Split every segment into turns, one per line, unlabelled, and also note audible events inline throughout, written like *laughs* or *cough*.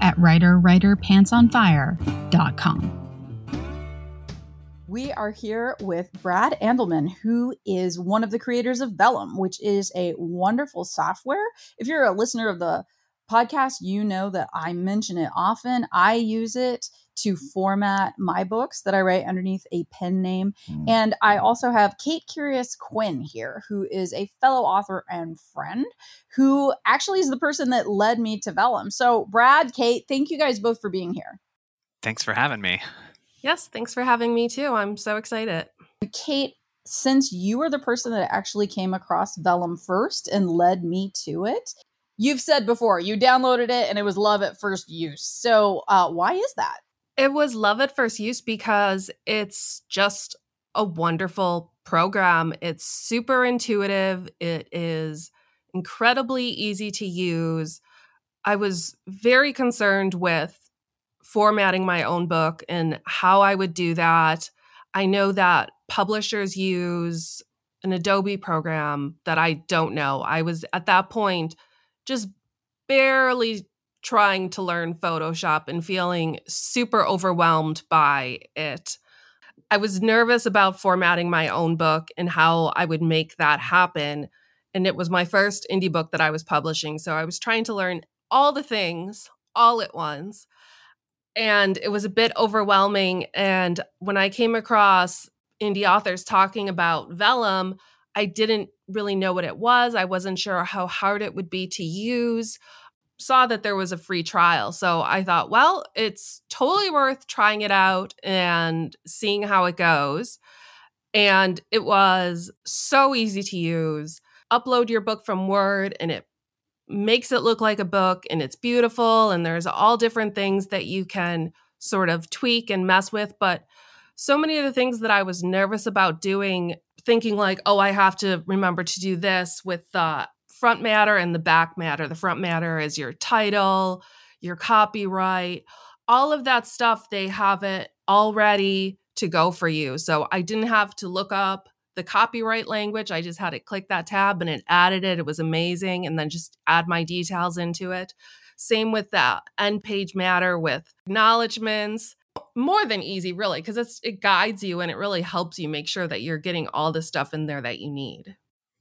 at writerwriterpantsonfire.com.
We are here with Brad Andalman, who is one of the creators of Vellum, which is a wonderful software. If you're a listener of the podcast, you know that I mention it often. I use it to format my books that I write underneath a pen name. Mm. And I also have Kate Karyus Quinn here, who is a fellow author and friend who actually is the person that led me to Vellum. So, Brad, Kate, thank you guys both for being here.
Thanks for having me.
Yes, thanks for having me too. I'm so excited.
Kate, since you were the person that actually came across Vellum first and led me to it, you've said before you downloaded it and it was love at first use. So, uh, why is that?
It was love at first use because it's just a wonderful program. It's super intuitive, it is incredibly easy to use. I was very concerned with formatting my own book and how I would do that. I know that publishers use an Adobe program that I don't know. I was at that point just barely trying to learn Photoshop and feeling super overwhelmed by it. I was nervous about formatting my own book and how I would make that happen. And it was my first indie book that I was publishing. So I was trying to learn all the things all at once. And it was a bit overwhelming. And when I came across indie authors talking about Vellum, I didn't really know what it was. I wasn't sure how hard it would be to use saw that there was a free trial. So I thought, well, it's totally worth trying it out and seeing how it goes. And it was so easy to use. Upload your book from Word and it makes it look like a book and it's beautiful. And there's all different things that you can sort of tweak and mess with. But so many of the things that I was nervous about doing, thinking like, oh, I have to remember to do this with the front matter and the back matter. The front matter is your title, your copyright, all of that stuff. They have it all ready to go for you. So I didn't have to look up the copyright language. I just had to click that tab and it added it. It was amazing. And then just add my details into it. Same with that end page matter with acknowledgments. More than easy, really, because it guides you and it really helps you make sure that you're getting all the stuff in there that you need.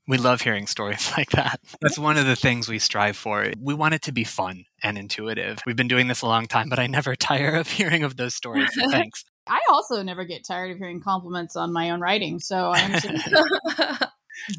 We love hearing stories *laughs* like that. That's one of the things we strive for. We want it to be fun and intuitive. We've been doing this a long time, but I never *laughs* tire of hearing of those stories. So *laughs* thanks.
I also never get tired of hearing compliments on my own writing. So I understand.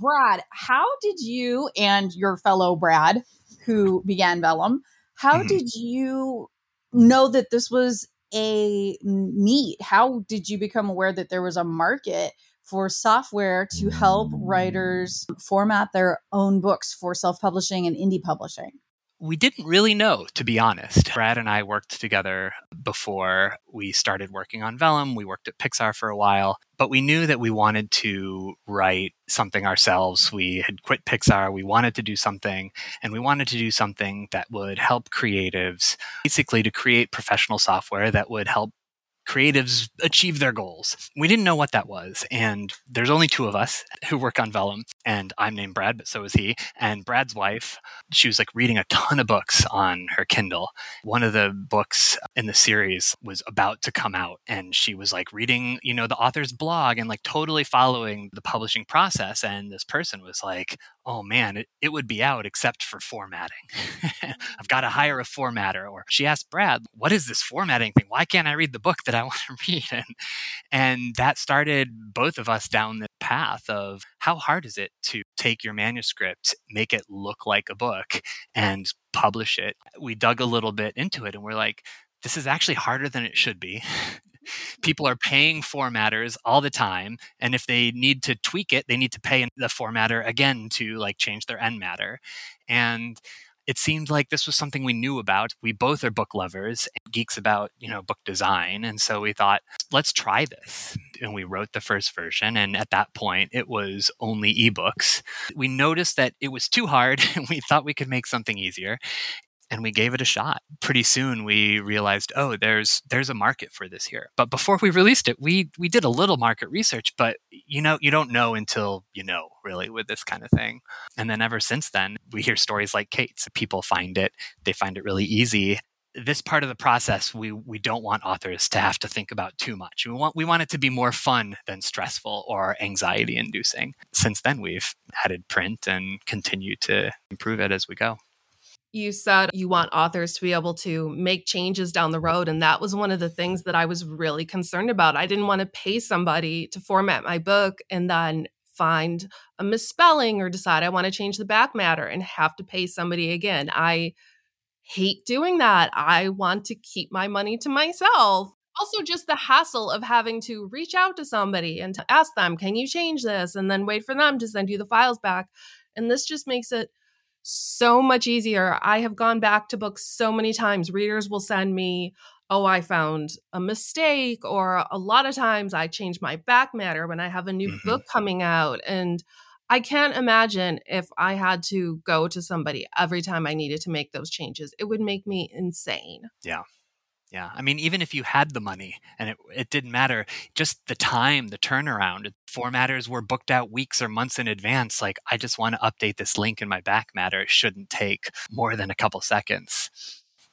Brad, how did you and your fellow Brad, who began Vellum, how mm-hmm. did you know that this was a need? How did you become aware that there was a market for software to help writers format their own books for self publishing and indie publishing?
We didn't really know, to be honest. Brad and I worked together before we started working on Vellum. We worked at Pixar for a while, but we knew that we wanted to write something ourselves. We had quit Pixar. We wanted to do something, and we wanted to do something that would help creatives basically to create professional software that would help creatives achieve their goals. We didn't know what that was. And there's only two of us who work on Vellum. And I'm named Brad, but so is he. And Brad's wife, she was like reading a ton of books on her Kindle. One of the books in the series was about to come out. And she was like reading, you know, the author's blog and like totally following the publishing process. And this person was like, oh man, it, it would be out except for formatting. *laughs* I've got to hire a formatter. Or she asked Brad, what is this formatting thing? Why can't I read the book that I *laughs* want to read? And, and that started both of us down the path of how hard is it to take your manuscript, make it look like a book, and publish it. We dug a little bit into it and we're like, this is actually harder than it should be. *laughs* people are paying formatters all the time and if they need to tweak it they need to pay the formatter again to like change their end matter and it seemed like this was something we knew about. We both are book lovers and geeks about, you know, book design. And so we thought, let's try this. And we wrote the first version. And at that point, it was only ebooks. We noticed that it was too hard *laughs* and we thought we could make something easier and we gave it a shot. Pretty soon we realized, oh, there's there's a market for this here. But before we released it, we we did a little market research, but you know, you don't know until you know, really, with this kind of thing. And then ever since then, we hear stories like Kate's. People find it, they find it really easy. This part of the process, we we don't want authors to have to think about too much. We want we want it to be more fun than stressful or anxiety inducing. Since then, we've added print and continue to improve it as we go
you said you want authors to be able to make changes down the road. And that was one of the things that I was really concerned about. I didn't want to pay somebody to format my book and then find a misspelling or decide I want to change the back matter and have to pay somebody again. I hate doing that. I want to keep my money to myself. Also, just the hassle of having to reach out to somebody and to ask them, can you change this? And then wait for them to send you the files back. And this just makes it so much easier. I have gone back to books so many times. Readers will send me, oh, I found a mistake, or a lot of times I change my back matter when I have a new mm-hmm. book coming out. And I can't imagine if I had to go to somebody every time I needed to make those changes. It would make me insane.
Yeah. Yeah. I mean, even if you had the money and it, it didn't matter, just the time, the turnaround, formatters were booked out weeks or months in advance. Like, I just want to update this link in my back matter. It shouldn't take more than a couple seconds.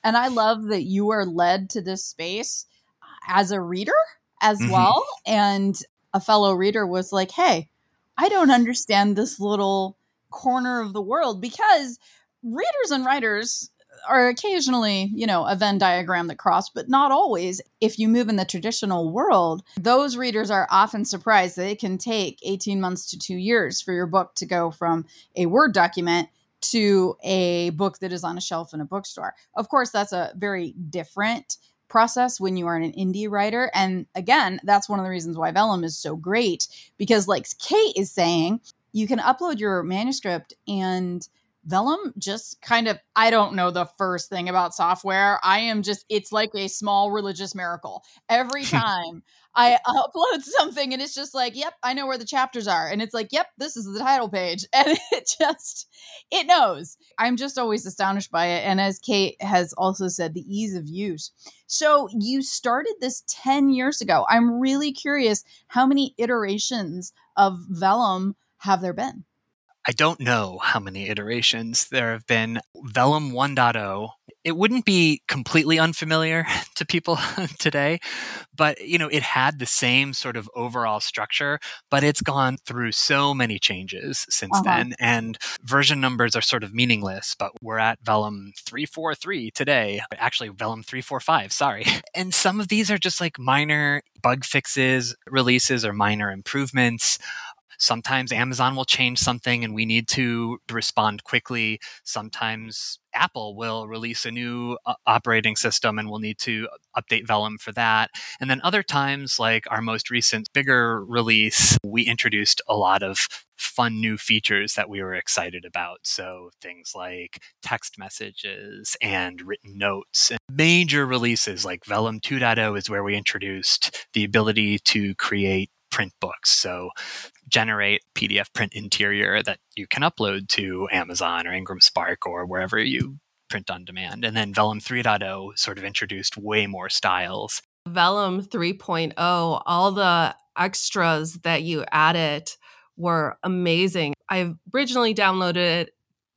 And I love that you are led to this space as a reader as mm-hmm. well. And a fellow reader was like, hey, I don't understand this little corner of the world because readers and writers are occasionally, you know, a Venn diagram that cross, but not always. If you move in the traditional world, those readers are often surprised that it can take 18 months to two years for your book to go from a Word document to a book that is on a shelf in a bookstore. Of course, that's a very different process when you are an indie writer. And again, that's one of the reasons why Vellum is so great because, like Kate is saying, you can upload your manuscript and Vellum just kind of, I don't know the first thing about software. I am just, it's like a small religious miracle. Every *laughs* time I upload *laughs* something and it's just like, yep, I know where the chapters are. And it's like, yep, this is the title page. *laughs* And it just, it knows. I'm just always astonished by it. And as Kate has also said, the ease of use. So you started this 10 years ago. I'm really curious how many iterations of Vellum have there been?
I don't know how many iterations there have been. Vellum 1.0, it wouldn't be completely unfamiliar *laughs* to people *laughs* today, but you know, it had the same sort of overall structure, but it's gone through so many changes since uh-huh. then and version numbers are sort of meaningless, but we're at Vellum 343 today. Actually, Vellum 345, sorry. *laughs* And some of these are just like minor bug fixes, releases or minor improvements Sometimes Amazon will change something and we need to respond quickly. Sometimes Apple will release a new uh, operating system and we'll need to update Vellum for that. And then other times, like our most recent bigger release, we introduced a lot of fun new features that we were excited about. So things like text messages and written notes. And major releases like Vellum 2.0 is where we introduced the ability to create print books. So generate PDF print interior that you can upload to Amazon or Ingram Spark or wherever you print on demand. And then Vellum 3.0 sort of introduced way more styles.
Vellum 3.0, all the extras that you added were amazing. I originally downloaded it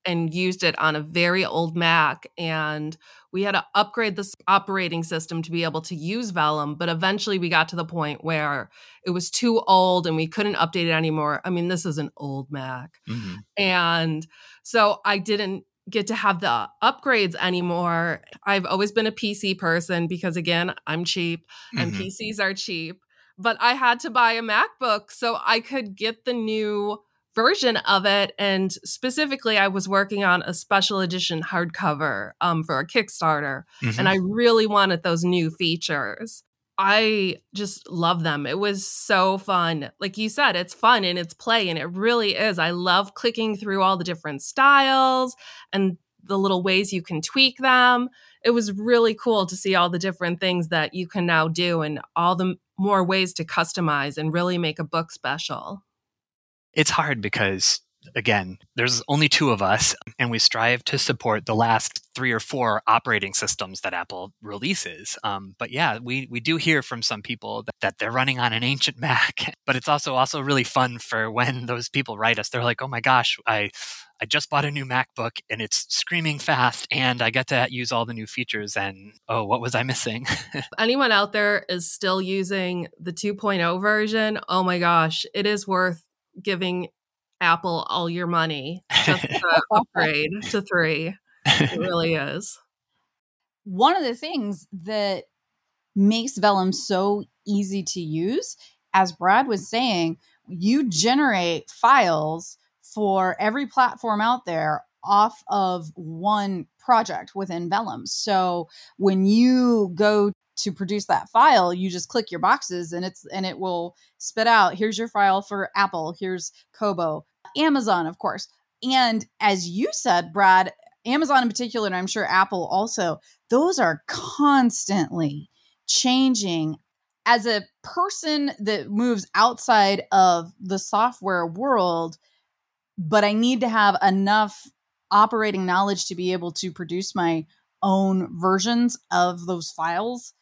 and used it on a very old Mac and we had to upgrade this operating system to be able to use Vellum, but eventually we got to the point where it was too old and we couldn't update it anymore. I mean, this is an old Mac. Mm-hmm. And so I didn't get to have the upgrades anymore. I've always been a PC person because again, I'm cheap and mm-hmm. PCs are cheap, but I had to buy a MacBook so I could get the new version of it. And specifically, I was working on a special edition hardcover um, for a Kickstarter, mm-hmm. and I really wanted those new features. I just love them. It was so fun. Like you said, it's fun and it's play, and it really is. I love clicking through all the different styles and the little ways you can tweak them. It was really cool to see all the different things that you can now do and all the more ways to customize and really make a book special.
It's hard because again, there's only two of us, and we strive to support the last three or four operating systems that Apple releases. Um, but yeah, we, we do hear from some people that, that, they're running on an ancient Mac. *laughs* But it's also also really fun for when those people write us. They're like, "Oh my gosh, I I just bought a new MacBook and it's screaming fast, and I get to use all the new features. And oh, what was I missing?" *laughs*
Anyone out there is still using the 2.0 version? Oh my gosh, it is worth giving Apple all your money just *laughs* to upgrade to three. It really is.
One of the things that makes Vellum so easy to use, as Brad was saying, you generate files for every platform out there off of one project within Vellum. So when you go to produce that file you just click your boxes and it's and it will spit out here's your file for apple here's kobo amazon of course. And as you said brad amazon in particular and i'm sure apple also those are constantly changing. As a person that moves outside of the software world but i need to have enough operating knowledge to be able to produce my own versions of those files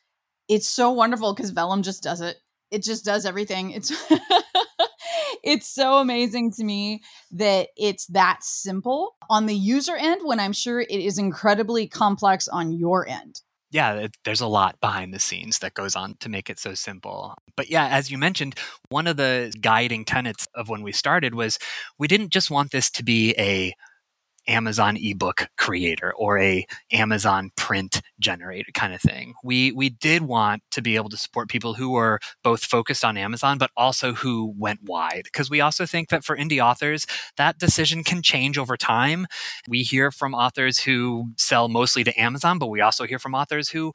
it's so wonderful because Vellum just does it. It just does everything. It's *laughs* it's so amazing to me that it's that simple on the user end when I'm sure it is incredibly complex on your end.
Yeah, there's a lot behind the scenes that goes on to make it so simple. But yeah, as you mentioned, one of the guiding tenets of when we started was we didn't just want this to be a Amazon ebook creator or a Amazon print generator kind of thing. We we did want to be able to support people who were both focused on Amazon but also who went wide because we also think that for indie authors that decision can change over time. We hear from authors who sell mostly to Amazon but we also hear from authors who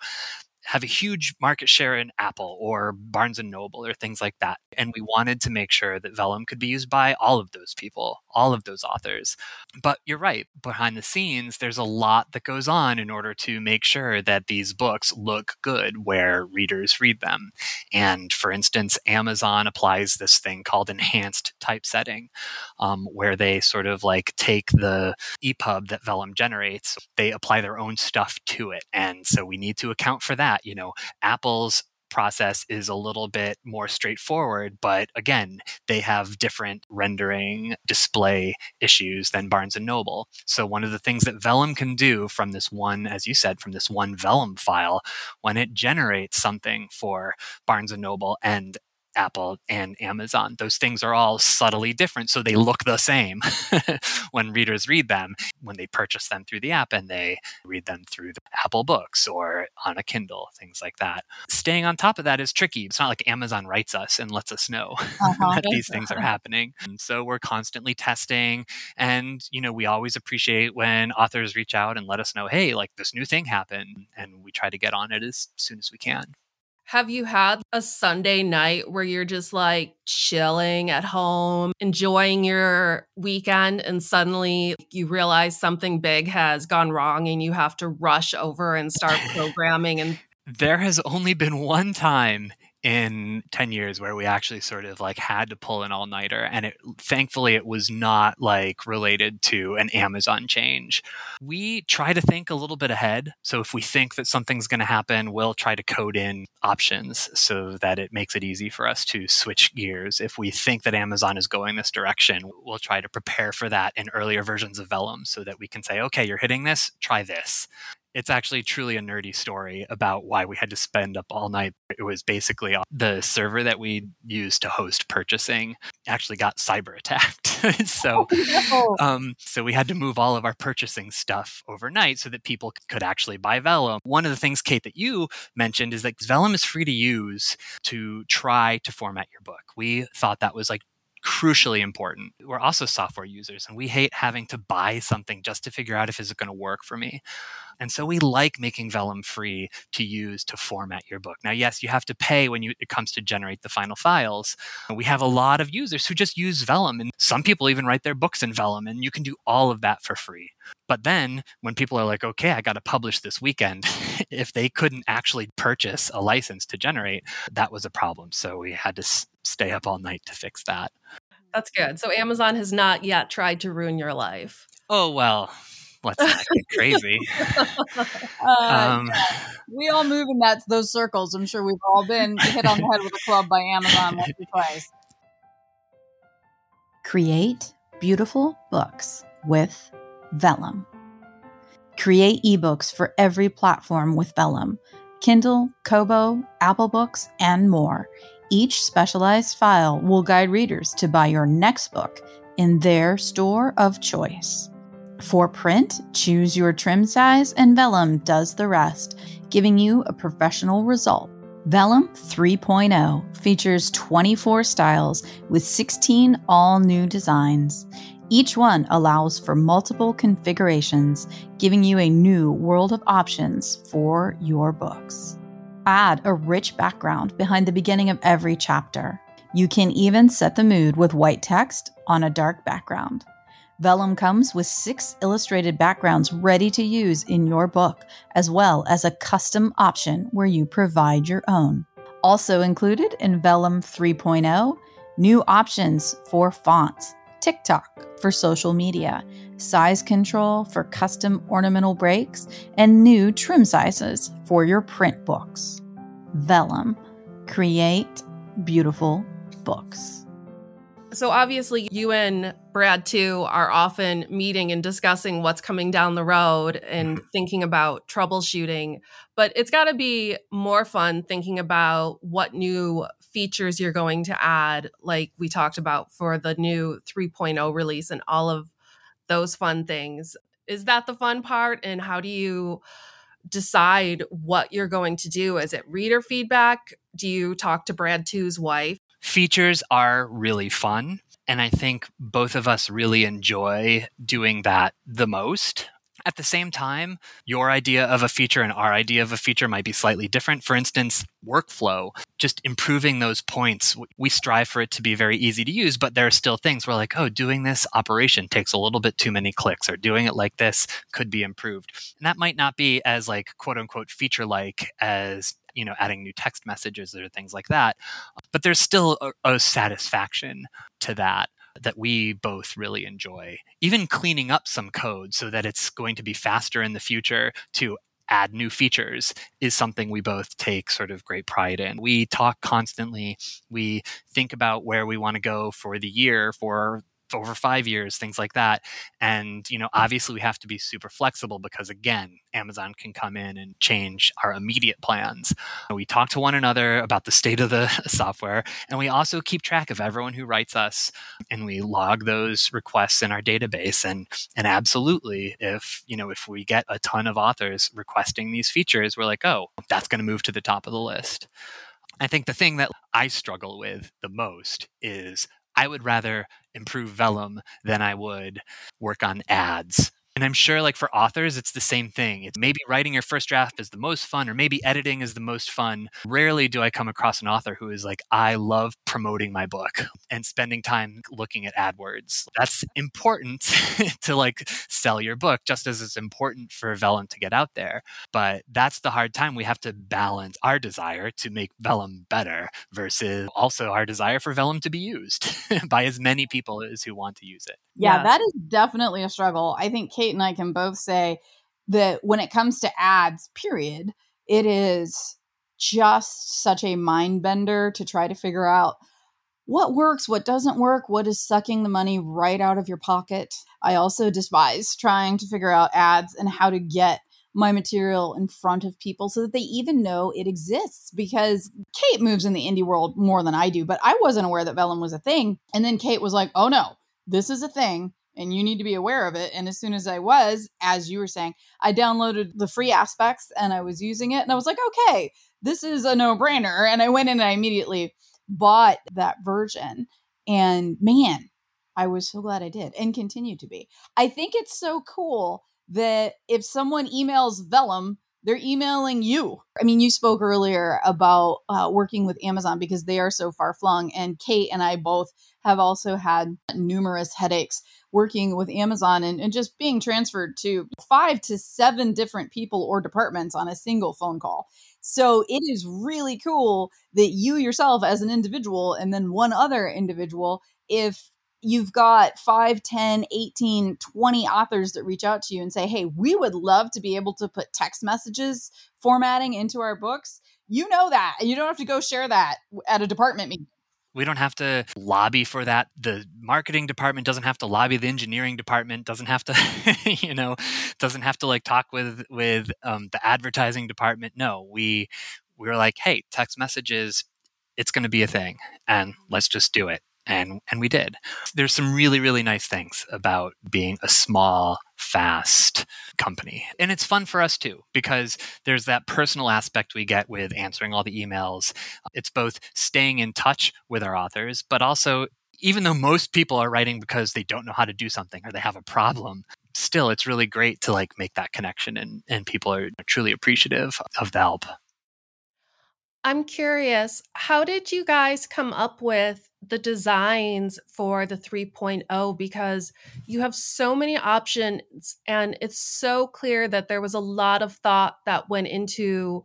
have a huge market share in Apple or Barnes and Noble or things like that. And we wanted to make sure that Vellum could be used by all of those people, all of those authors. But you're right, behind the scenes, there's a lot that goes on in order to make sure that these books look good where readers read them. And for instance, Amazon applies this thing called enhanced typesetting, um, where they sort of like take the EPUB that Vellum generates, they apply their own stuff to it. And so we need to account for that. You know, Apple's process is a little bit more straightforward but again they have different rendering display issues than barnes and noble. So one of the things that vellum can do from this one as you said from this one vellum file when it generates something for barnes and noble and Apple and Amazon. Those things are all subtly different, so they look the same *laughs* when readers read them when they purchase them through the app and they read them through the Apple Books or on a Kindle, things like that. Staying on top of that is tricky. It's not like Amazon writes us and lets us know *laughs* uh-huh. that these things are happening. And so we're constantly testing and you know, we always appreciate when authors reach out and let us know, "Hey, like this new thing happened." And we try to get on it as soon as we can.
Have you had a Sunday night where you're just like chilling at home, enjoying your weekend, and suddenly you realize something big has gone wrong and you have to rush over and start *laughs* programming and
there has only been one time in 10 years where we actually sort of like had to pull an all-nighter and it thankfully it was not like related to an amazon change. We try to think a little bit ahead so if we think that something's going to happen we'll try to code in options so that it makes it easy for us to switch gears. If we think that amazon is going this direction we'll try to prepare for that in earlier versions of vellum so that we can say okay you're hitting this try this it's actually truly a nerdy story about why we had to spend up all night. It was basically the server that we used to host purchasing actually got cyber attacked. *laughs* so, oh, no. um, so we had to move all of our purchasing stuff overnight so that people could actually buy Vellum. One of the things, Kate, that you mentioned is that Vellum is free to use to try to format your book. We thought that was like crucially important. We're also software users and we hate having to buy something just to figure out if it's going to work for me And so we like making Vellum free to use to format your book. Now, yes, you have to pay when you, it comes to generate the final files. We have a lot of users who just use Vellum, and some people even write their books in Vellum, and you can do all of that for free. But then when people are like, okay, I got to publish this weekend, *laughs* if they couldn't actually purchase a license to generate, that was a problem. So we had to s- stay up all night to fix that.
That's good. So Amazon has not yet tried to ruin your life.
Oh, well, let's not get crazy. *laughs*
Uh,
Um,
yeah. We all move in that those circles. I'm sure we've all been hit on the head with a club by Amazon once or twice. Create beautiful books with Vellum. Create ebooks for every platform with Vellum Kindle, Kobo, Apple Books, and more. Each specialized file will guide readers to buy your next book in their store of choice. For print, choose your trim size, and Vellum does the rest, giving you a professional result. Vellum 3.0 features 24 styles with 16 all new designs. Each one allows for multiple configurations, giving you a new world of options for your books. Add a rich background behind the beginning of every chapter. You can even set the mood with white text on a dark background. Vellum comes with six illustrated backgrounds ready to use in your book, as well as a custom option where you provide your own. Also included in Vellum 3.0, new options for fonts, TikTok for social media, size control for custom ornamental breaks, and new trim sizes for your print books. Vellum. Create beautiful books.
So obviously you and Brad too are often meeting and discussing what's coming down the road and mm-hmm. thinking about troubleshooting, but it's got to be more fun thinking about what new features you're going to add like we talked about for the new 3.0 release and all of those fun things. Is that the fun part and how do you decide what you're going to do? Is it reader feedback? Do you talk to Brad 2's wife?
Features are really fun. And I think both of us really enjoy doing that the most. At the same time, your idea of a feature and our idea of a feature might be slightly different. For instance, workflow, just improving those points. We strive for it to be very easy to use, but there are still things where, like, oh, doing this operation takes a little bit too many clicks, or doing it like this could be improved. And that might not be as, like, quote unquote, feature like as you know adding new text messages or things like that but there's still a, a, satisfaction to that that we both really enjoy. Even cleaning up some code so that it's going to be faster in the future to add new features is something we both take sort of great pride in. We talk constantly. We think about where we want to go for the year for over five years, things like that. And, you know, hmm. obviously we have to be super flexible because, again, Amazon can come in and change our immediate plans. We talk to one another about the state of the *laughs* software, and we also keep track of everyone who writes us, and we log those requests in our database. And and absolutely, if you know, if we get a ton of authors requesting these features, we're like, oh, that's going to move to the top of the list. I think the thing that I struggle with the most is I would rather improve Vellum than I would work on ads. And I'm sure, like for authors, it's the same thing. It's maybe writing your first draft is the most fun, or maybe editing is the most fun. Rarely do I come across an author who is like, I love promoting my book and spending time looking at AdWords. That's important *laughs* to like sell your book, just as it's important for Vellum to get out there. But that's the hard time. We have to balance our desire to make Vellum better versus also our desire for Vellum to be used *laughs* by as many people as who want to use it.
Yeah, yeah, that is definitely a struggle. I think Kate and I can both say that when it comes to ads, period, it is just such a mind bender to try to figure out what works, what doesn't work, what is sucking the money right out of your pocket. I also despise trying to figure out ads and how to get my material in front of people so that they even know it exists because Kate moves in the indie world more than I do, but I wasn't aware that Vellum was a thing. And then Kate was like, oh no, this is a thing and you need to be aware of it. And as soon as I was, as you were saying, I downloaded the free aspects and I was using it and I was like, okay, this is a no brainer. And I went in and I immediately bought that version. And man, I was so glad I did and continue to be. I think it's so cool that if someone emails Vellum, they're emailing you. I mean, you spoke earlier about uh, working with Amazon because they are so far flung. And Kate and I both have also had numerous headaches working with Amazon and, and just being transferred to five to seven different people or departments on a single phone call. So it is really cool that you yourself, as an individual, and then one other individual, if you've got 5 10 18 20 authors that reach out to you and say hey we would love to be able to put text messages formatting into our books. You know that and you don't have to go share that at a department meeting.
We don't have to lobby for that. The marketing department doesn't have to lobby the engineering department doesn't have to *laughs* you know doesn't have to like talk with with um, the advertising department. No we we're like hey text messages it's going to be a thing and let's just do it and and we did. There's some really really nice things about being a small fast company. And it's fun for us too because there's that personal aspect we get with answering all the emails. It's both staying in touch with our authors, but also even though most people are writing because they don't know how to do something or they have a problem, still it's really great to like make that connection and and people are truly appreciative of the help.
I'm curious, how did you guys come up with the designs for the 3.0 because you have so many options and it's so clear that there was a lot of thought that went into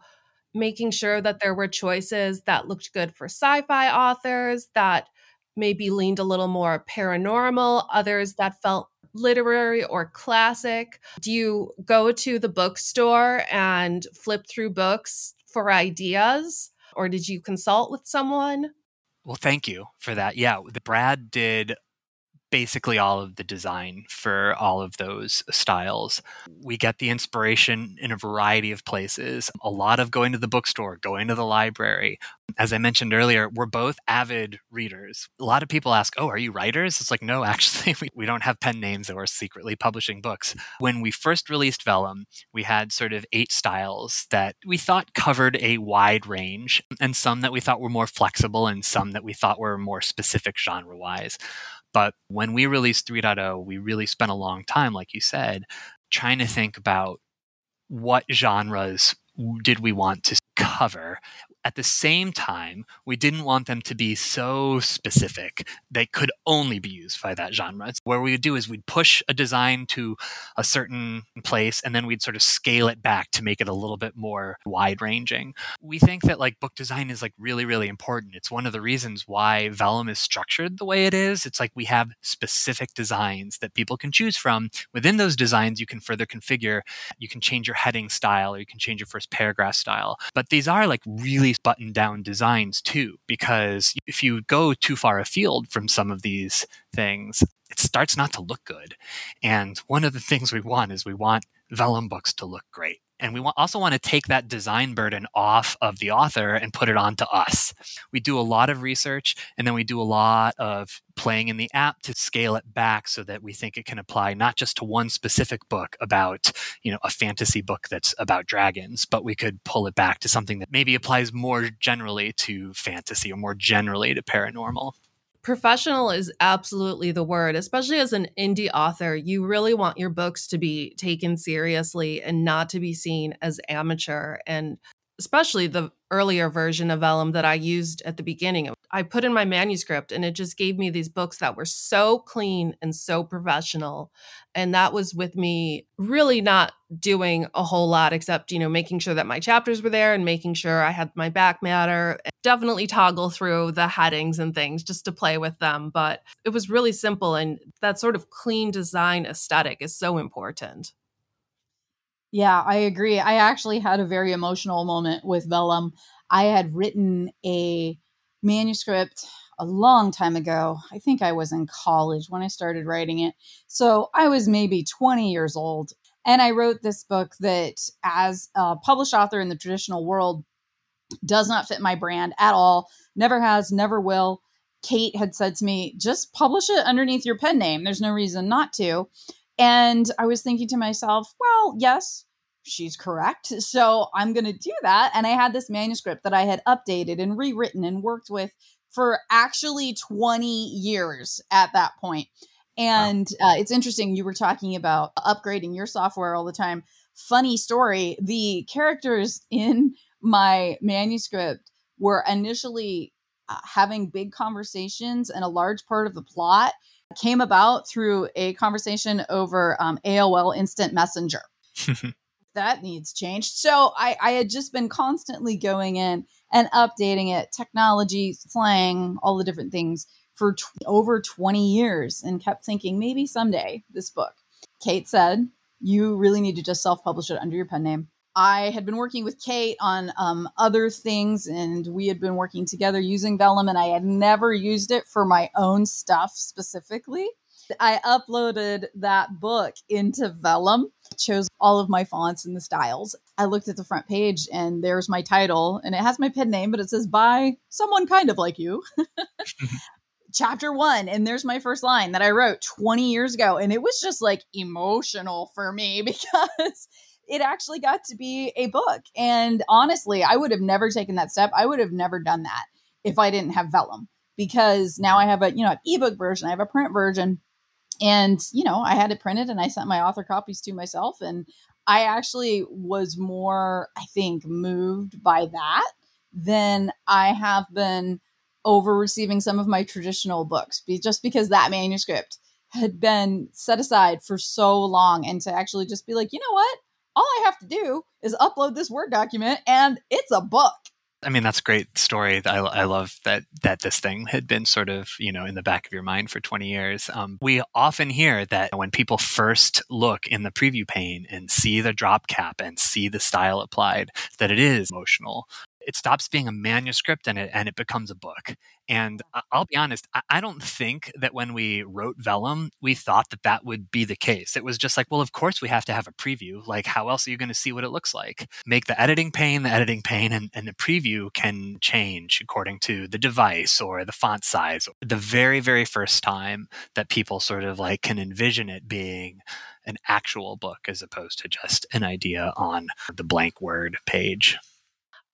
making sure that there were choices that looked good for sci-fi authors that maybe leaned a little more paranormal others that felt literary or classic. Do you go to the bookstore and flip through books for ideas or did you consult with someone
well, thank you for that. Yeah, Brad did basically all of the design for all of those styles. We get the inspiration in a variety of places, a lot of going to the bookstore, going to the library. As I mentioned earlier, we're both avid readers. A lot of people ask, Oh, are you writers? It's like, no, *laughs* actually, we, we don't have pen names or we're secretly publishing books. When we first released Vellum, we had sort of eight styles that we thought covered a wide range, and some that we thought were more flexible, and some that we thought were more specific genre wise. But when we released 3.0, we really spent a long time, like you said, trying to think about what genres did we want to cover at the same time, we didn't want them to be so specific they could only be used by that genre. What we would do is we'd push a design to a certain place and then we'd sort of scale it back to make it a little bit more wide ranging. We think that like book design is like really, really important. It's one of the reasons why Vellum is structured the way it is. It's like we have specific designs that people can choose from. Within those designs, you can further configure, you can change your heading style or you can change your first paragraph style. But these are like really button down designs too, because if you go too far afield from some of these things, it starts not to look good. And one of the things we want is we want vellum books to look great. And we also want to take that design burden off of the author and put it onto us. We do a lot of research and then we do a lot of playing in the app to scale it back so that we think it can apply not just to one specific book about, you know, a fantasy book that's about dragons, but we could pull it back to something that maybe applies more generally to fantasy or more generally to paranormal
professional is absolutely the word, especially as an indie author. You really want your books to be taken seriously and not to be seen as amateur. And especially the earlier version of Vellum that I used at the beginning. I put in my manuscript and it just gave me these books that were so clean and so professional. And that was with me really not doing a whole lot except, you know, making sure that my chapters were there and making sure I had my back matter. Definitely toggle through the headings and things just to play with them. But it was really simple. And that sort of clean design aesthetic is so important.
Yeah, I agree. I actually had a very emotional moment with Vellum. I had written a manuscript a long time ago. I think I was in college when I started writing it. So I was maybe 20 years old. And I wrote this book that, as a published author in the traditional world, does not fit my brand at all. Never has, never will. Kate had said to me, just publish it underneath your pen name. There's no reason not to. And I was thinking to myself, well, yes, she's correct. So I'm going to do that. And I had this manuscript that I had updated and rewritten and worked with for actually 20 years at that point. And uh, it's interesting. You were talking about upgrading your software all the time. Funny story the characters in my manuscript were initially uh, having big conversations, and a large part of the plot came about through a conversation over um, AOL Instant Messenger. *laughs* that needs changed. So I, I had just been constantly going in and updating it, technology, slang, all the different things for over 20 years and kept thinking maybe someday this book. Kate said, You really need to just self publish it under your pen name. I had been working with Kate on um, other things, and we had been working together using Vellum, and I had never used it for my own stuff specifically. I uploaded that book into Vellum, chose all of my fonts and the styles. I looked at the front page and there's my title, and it has my pen name, but it says by someone kind of like you. *laughs* Chapter one, and there's my first line that I wrote 20 years ago. And it was just like emotional for me *laughs* because it actually got to be a book. And honestly, I would have never taken that step. I would have never done that if I didn't have Vellum because now I have a, you know, ebook version, I have a print version and you know i had it printed and i sent my author copies to myself and i actually was more i think moved by that than i have been over receiving some of my traditional books just because that manuscript had been set aside for so long and to actually just be like you know what all i have to do is upload this word document and it's a book
I mean, that's a great story. I, I love that that this thing had been sort of you know in the back of your mind for 20 years. Um, we often hear that when people first look in the preview pane and see the drop cap and see the style applied, that it is emotional it stops being a manuscript and it and it becomes a book. And I'll be honest, I don't think that when we wrote Vellum, we thought that that would be the case. It was just like, well, of course we have to have a preview. Like, how else are you going to see what it looks like? Make the editing pane the editing pane, and, and the preview can change according to the device or the font size. The very, very first time that people sort of like can envision it being an actual book as opposed to just an idea on the blank word page.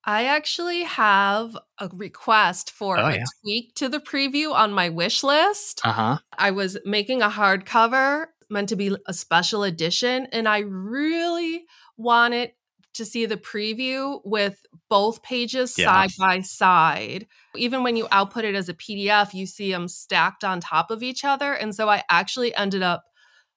I actually have a request for oh, a yeah. tweak to the preview on my wish list.
Uh-huh.
I was making a hardcover meant to be a special edition, and I really wanted to see the preview with both pages yeah. side by side. Even when you output it as a PDF, you see them stacked on top of each other. And so I actually ended up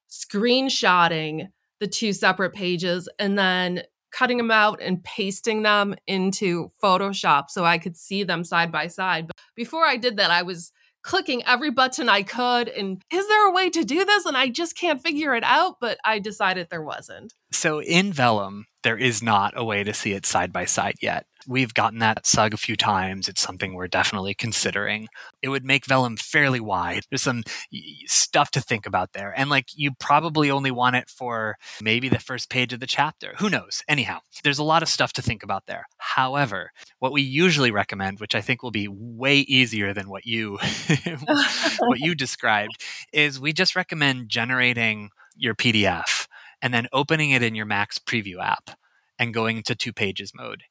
screenshotting the two separate pages and then cutting them out and pasting them into Photoshop so I could see them side by side. But before I did that, I was clicking every button I could. And is there a way to do this? And I just can't figure it out, but I decided there wasn't.
So in Vellum, there is not a way to see it side by side yet. We've gotten that SUG a few times. It's something we're definitely considering. It would make Vellum fairly wide. There's some stuff to think about there. And like you probably only want it for maybe the first page of the chapter. Who knows? Anyhow, there's a lot of stuff to think about there. However, what we usually recommend, which I think will be way easier than what you *laughs* what you *laughs* described, is we just recommend generating your PDF and then opening it in your Mac's preview app and going to two pages mode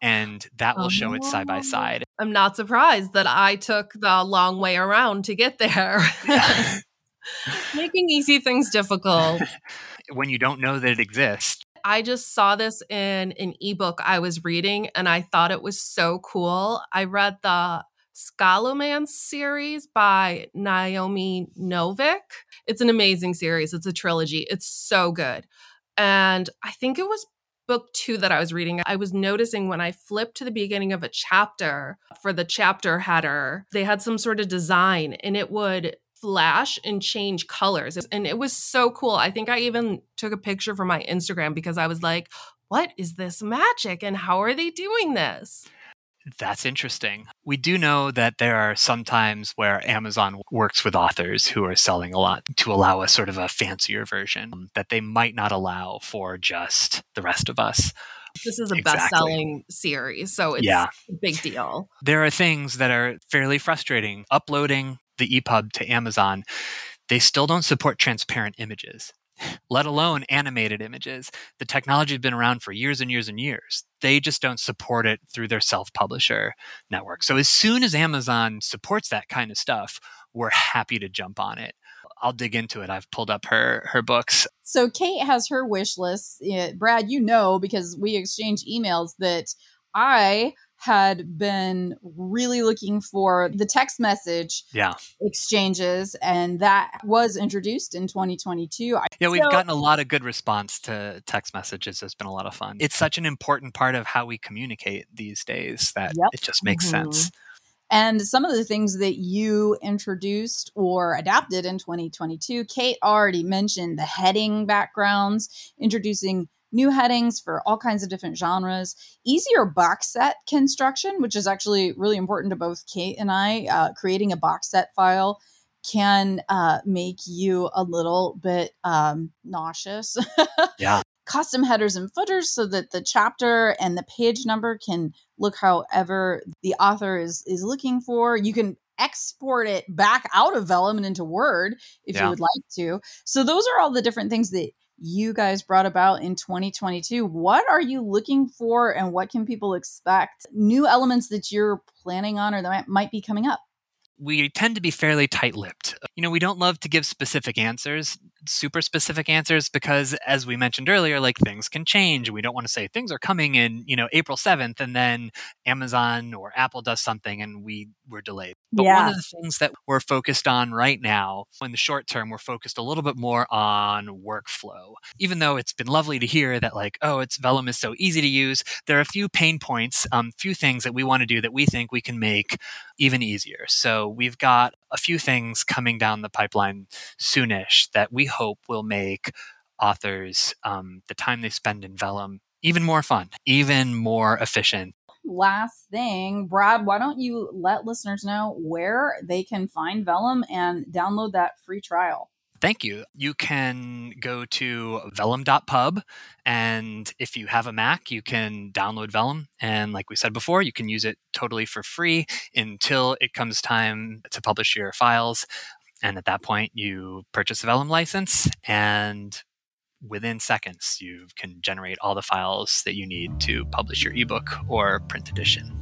and that will show it side by oh. side.
I'm not surprised that I took the long way around to get there. *laughs* *laughs* Making easy things difficult. *laughs*
when you don't know that it exists.
I just saw this in an ebook I was reading and I thought it was so cool. I read the Scholomance series by Naomi Novik. It's an amazing series. It's a trilogy. It's so good. And I think it was book two that I was reading, I was noticing when I flipped to the beginning of a chapter for the chapter header, they had some sort of design and it would flash and change colors. And it was so cool. I think I even took a picture for my Instagram because I was like, what is this magic and how are they doing this?
That's interesting. We do know that there are some times where Amazon works with authors who are selling a lot to allow a sort of a fancier version um, that they might not allow for just the rest of us.
This is a exactly. best selling series, so it's yeah. a big deal.
There are things that are fairly frustrating. Uploading the EPUB to Amazon, they still don't support transparent images let alone animated images. The technology has been around for years and years and years. They just don't support it through their self publisher network. So as soon as Amazon supports that kind of stuff, we're happy to jump on it. I'll dig into it. I've pulled up her her books.
So Kate has her wish list. Brad, you know because we exchange emails that I had been really looking for the text message
yeah.
exchanges, and that was introduced in 2022.
Yeah, we've so, gotten a lot of good response to text messages. It's been a lot of fun. It's such an important part of how we communicate these days that yep. it just makes mm-hmm. sense.
And some of the things that you introduced or adapted in 2022, Kate already mentioned the heading backgrounds, introducing new headings for all kinds of different genres, easier box set construction, which is actually really important to both Kate and I. Uh, creating a box set file can uh, make you a little bit um, nauseous. *laughs*
yeah.
Custom headers and footers so that the chapter and the page number can look however the author is is looking for. You can export it back out of Vellum and into Word if yeah. you would like to. So those are all the different things that you guys brought about in 2022. What are you looking for and what can people expect? New elements that you're planning on or that might be coming up?
we tend to be fairly tight lipped. You know, we don't love to give specific answers, super specific answers, because as we mentioned earlier, like things can change. We don't want to say things are coming in, you know, April 7th, and then Amazon or Apple does something and we were delayed. But yeah. one of the things that we're focused on right now, in the short term, we're focused a little bit more on workflow. Even though it's been lovely to hear that, like, oh, it's Vellum is so easy to use, there are a few pain points, um, few things that we want to do that we think we can make even easier. So we've got a few things coming down the pipeline soonish that we hope will make authors um, the time they spend in Vellum even more fun, even more efficient.
Last thing, Brad, why don't you let listeners know where they can find Vellum and download that free trial?
Thank you. You can go to vellum.pub, and if you have a Mac, you can download Vellum. And like we said before, you can use it totally for free until it comes time to publish your files. And at that point, you purchase a Vellum license, and within seconds, you can generate all the files that you need to publish your ebook or print edition.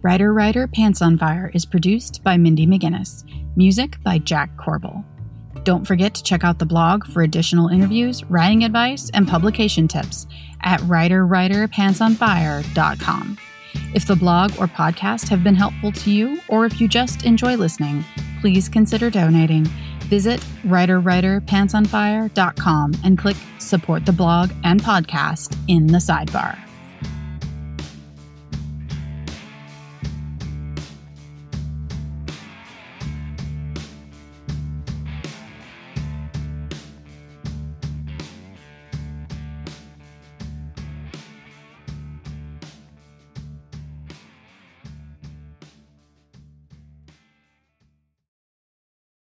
Writer Writer Pants on Fire is produced by Mindy McGinnis, music by Jack Corbel. Don't forget to check out the blog for additional interviews, writing advice, and publication tips at writerwriterpantsonfire.com. If the blog or podcast have been helpful to you, or if you just enjoy listening, please consider donating. Visit writerwriterpantsonfire.com and click support the blog and podcast in the sidebar.